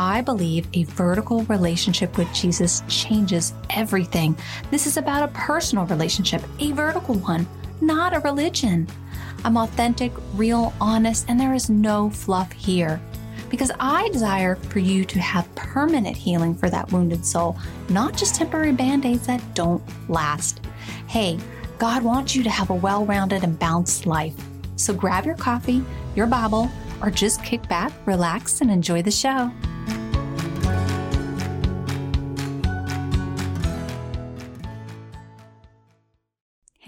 I believe a vertical relationship with Jesus changes everything. This is about a personal relationship, a vertical one, not a religion. I'm authentic, real, honest, and there is no fluff here because I desire for you to have permanent healing for that wounded soul, not just temporary band aids that don't last. Hey, God wants you to have a well rounded and balanced life. So grab your coffee, your Bible, or just kick back, relax, and enjoy the show.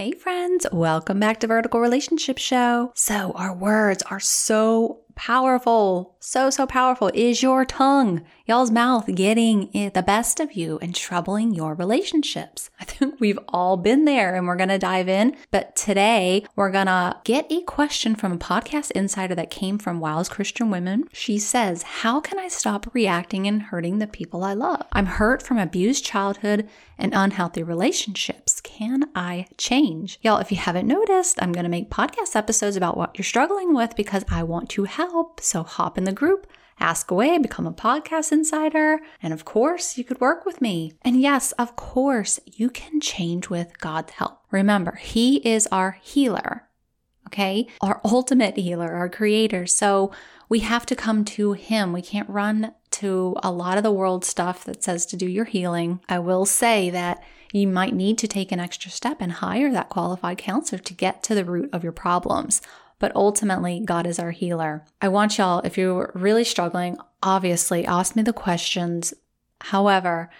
Hey, friends, welcome back to Vertical Relationship Show. So, our words are so powerful, so, so powerful is your tongue, y'all's mouth getting the best of you and troubling your relationships. I think we've all been there and we're going to dive in. But today we're going to get a question from a podcast insider that came from Wiles Christian Women. She says, How can I stop reacting and hurting the people I love? I'm hurt from abused childhood and unhealthy relationships. Can I change? Y'all, if you haven't noticed, I'm going to make podcast episodes about what you're struggling with because I want to help. So hop in the group, ask away, become a podcast insider, and of course, you could work with me. And yes, of course, you can change with God's help. Remember, He is our healer, okay? Our ultimate healer, our creator. So we have to come to Him. We can't run to a lot of the world stuff that says to do your healing. I will say that you might need to take an extra step and hire that qualified counselor to get to the root of your problems but ultimately, God is our healer. I want y'all, if you're really struggling, obviously ask me the questions. However,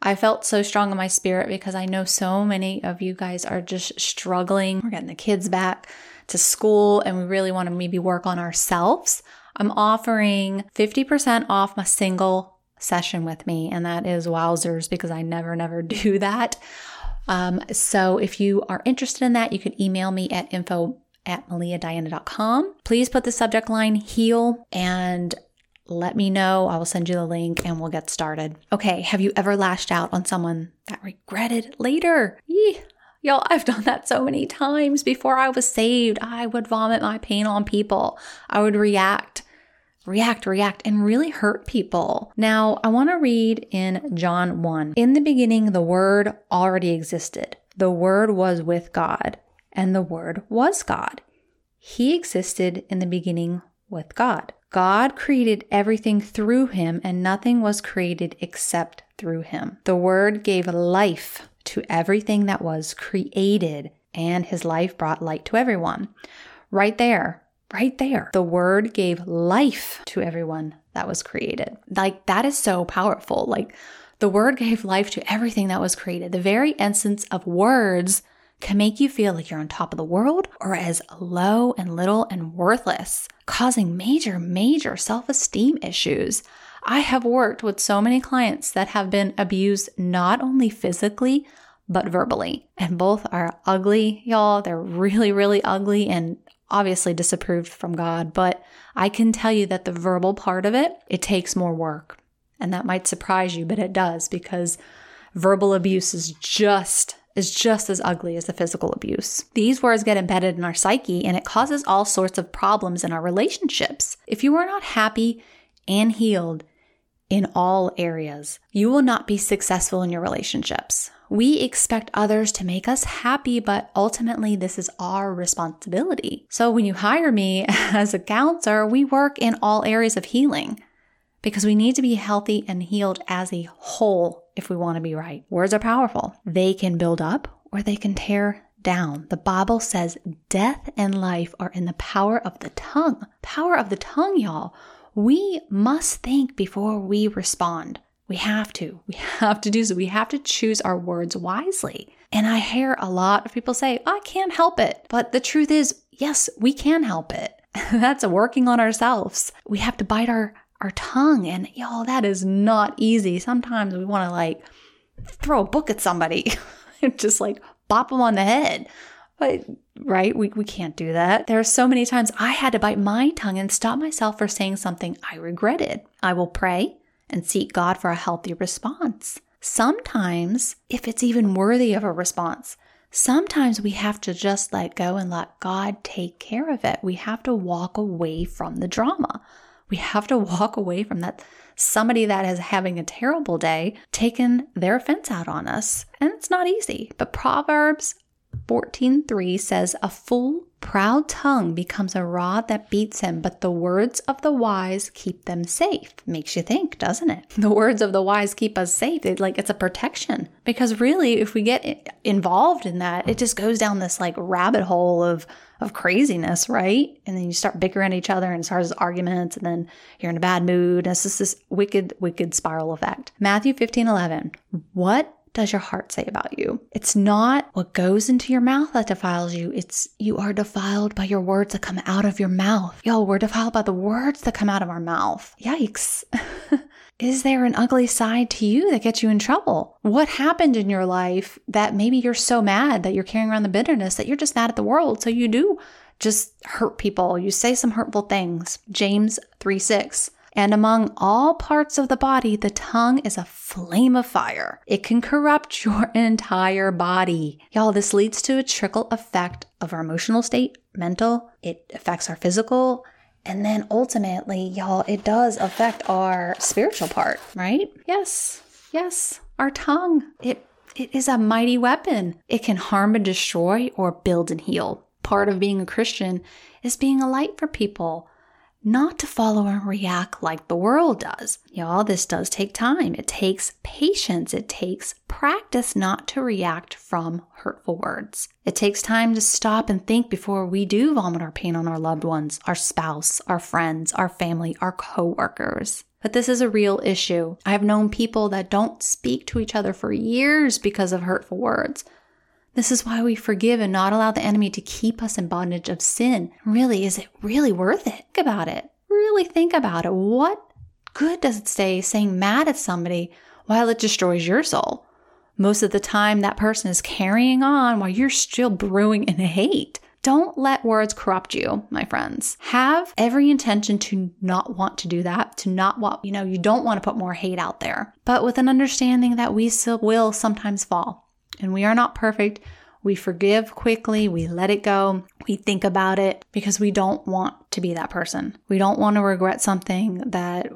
I felt so strong in my spirit because I know so many of you guys are just struggling. We're getting the kids back to school and we really want to maybe work on ourselves. I'm offering 50% off my single session with me, and that is wowzers because I never, never do that. Um, so if you are interested in that, you can email me at info at meliadiana.com. Please put the subject line heal and let me know. I will send you the link and we'll get started. Okay, have you ever lashed out on someone that regretted later? Yee. Y'all, I've done that so many times. Before I was saved, I would vomit my pain on people. I would react, react, react, and really hurt people. Now, I want to read in John 1. In the beginning, the Word already existed. The Word was with God and the Word was God. He existed in the beginning with God. God created everything through him, and nothing was created except through him. The Word gave life to everything that was created, and his life brought light to everyone. Right there, right there, the Word gave life to everyone that was created. Like, that is so powerful. Like, the Word gave life to everything that was created. The very essence of words can make you feel like you're on top of the world or as low and little and worthless, causing major, major self esteem issues. I have worked with so many clients that have been abused not only physically, but verbally. And both are ugly, y'all. They're really, really ugly and obviously disapproved from God. But I can tell you that the verbal part of it, it takes more work. And that might surprise you, but it does because verbal abuse is just is just as ugly as the physical abuse. These words get embedded in our psyche and it causes all sorts of problems in our relationships. If you are not happy and healed in all areas, you will not be successful in your relationships. We expect others to make us happy, but ultimately, this is our responsibility. So, when you hire me as a counselor, we work in all areas of healing because we need to be healthy and healed as a whole if we want to be right. Words are powerful. They can build up or they can tear down. The Bible says death and life are in the power of the tongue. Power of the tongue, y'all. We must think before we respond. We have to. We have to do so. We have to choose our words wisely. And I hear a lot of people say, I can't help it. But the truth is, yes, we can help it. That's working on ourselves. We have to bite our our tongue. And y'all, that is not easy. Sometimes we want to like throw a book at somebody and just like bop them on the head. But right, we, we can't do that. There are so many times I had to bite my tongue and stop myself for saying something I regretted. I will pray and seek God for a healthy response. Sometimes, if it's even worthy of a response, sometimes we have to just let go and let God take care of it. We have to walk away from the drama. We have to walk away from that somebody that is having a terrible day taking their offense out on us. And it's not easy. But Proverbs 14:3 says a fool proud tongue becomes a rod that beats him but the words of the wise keep them safe. Makes you think doesn't it? The words of the wise keep us safe. It, like it's a protection. Because really if we get involved in that it just goes down this like rabbit hole of of craziness right? And then you start bickering at each other and starts arguments and then you're in a bad mood. It's just this wicked wicked spiral effect. Matthew 15 11 what does your heart say about you? It's not what goes into your mouth that defiles you. It's you are defiled by your words that come out of your mouth. Y'all, we're defiled by the words that come out of our mouth. Yikes. Is there an ugly side to you that gets you in trouble? What happened in your life that maybe you're so mad that you're carrying around the bitterness that you're just mad at the world? So you do just hurt people. You say some hurtful things. James 3 6. And among all parts of the body, the tongue is a flame of fire. It can corrupt your entire body. Y'all, this leads to a trickle effect of our emotional state, mental, it affects our physical, and then ultimately, y'all, it does affect our spiritual part, right? Yes, yes, our tongue. It it is a mighty weapon. It can harm and destroy or build and heal. Part of being a Christian is being a light for people not to follow and react like the world does. Y'all, this does take time. It takes patience. It takes practice not to react from hurtful words. It takes time to stop and think before we do vomit our pain on our loved ones, our spouse, our friends, our family, our coworkers. But this is a real issue. I've known people that don't speak to each other for years because of hurtful words. This is why we forgive and not allow the enemy to keep us in bondage of sin. Really, is it really worth it? Think about it. Really think about it. What good does it say saying mad at somebody while it destroys your soul? Most of the time, that person is carrying on while you're still brewing in hate. Don't let words corrupt you, my friends. Have every intention to not want to do that, to not want, you know, you don't want to put more hate out there, but with an understanding that we still will sometimes fall. And we are not perfect. We forgive quickly, we let it go, we think about it because we don't want to be that person. We don't want to regret something that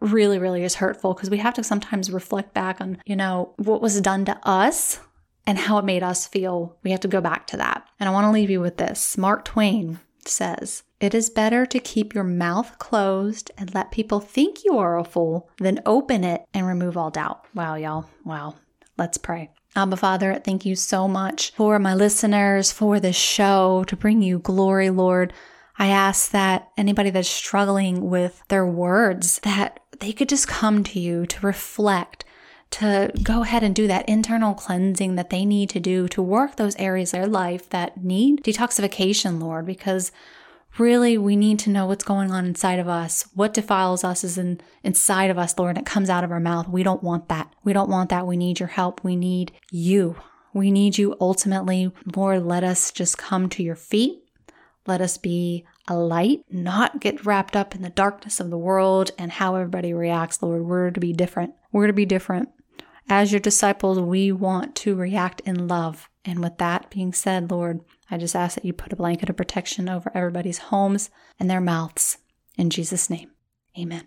really, really is hurtful because we have to sometimes reflect back on, you know, what was done to us and how it made us feel. We have to go back to that. And I want to leave you with this. Mark Twain says, It is better to keep your mouth closed and let people think you are a fool than open it and remove all doubt. Wow, y'all. Wow. Let's pray. Abba Father, thank you so much for my listeners, for this show, to bring you glory, Lord. I ask that anybody that's struggling with their words, that they could just come to you to reflect, to go ahead and do that internal cleansing that they need to do to work those areas of their life that need detoxification, Lord, because really we need to know what's going on inside of us. What defiles us is in, inside of us, Lord, and it comes out of our mouth. We don't want that. We don't want that. We need your help. We need you. We need you ultimately. Lord, let us just come to your feet. Let us be a light, not get wrapped up in the darkness of the world and how everybody reacts, Lord. We're to be different. We're to be different. As your disciples, we want to react in love. And with that being said, Lord, I just ask that you put a blanket of protection over everybody's homes and their mouths. In Jesus' name, amen.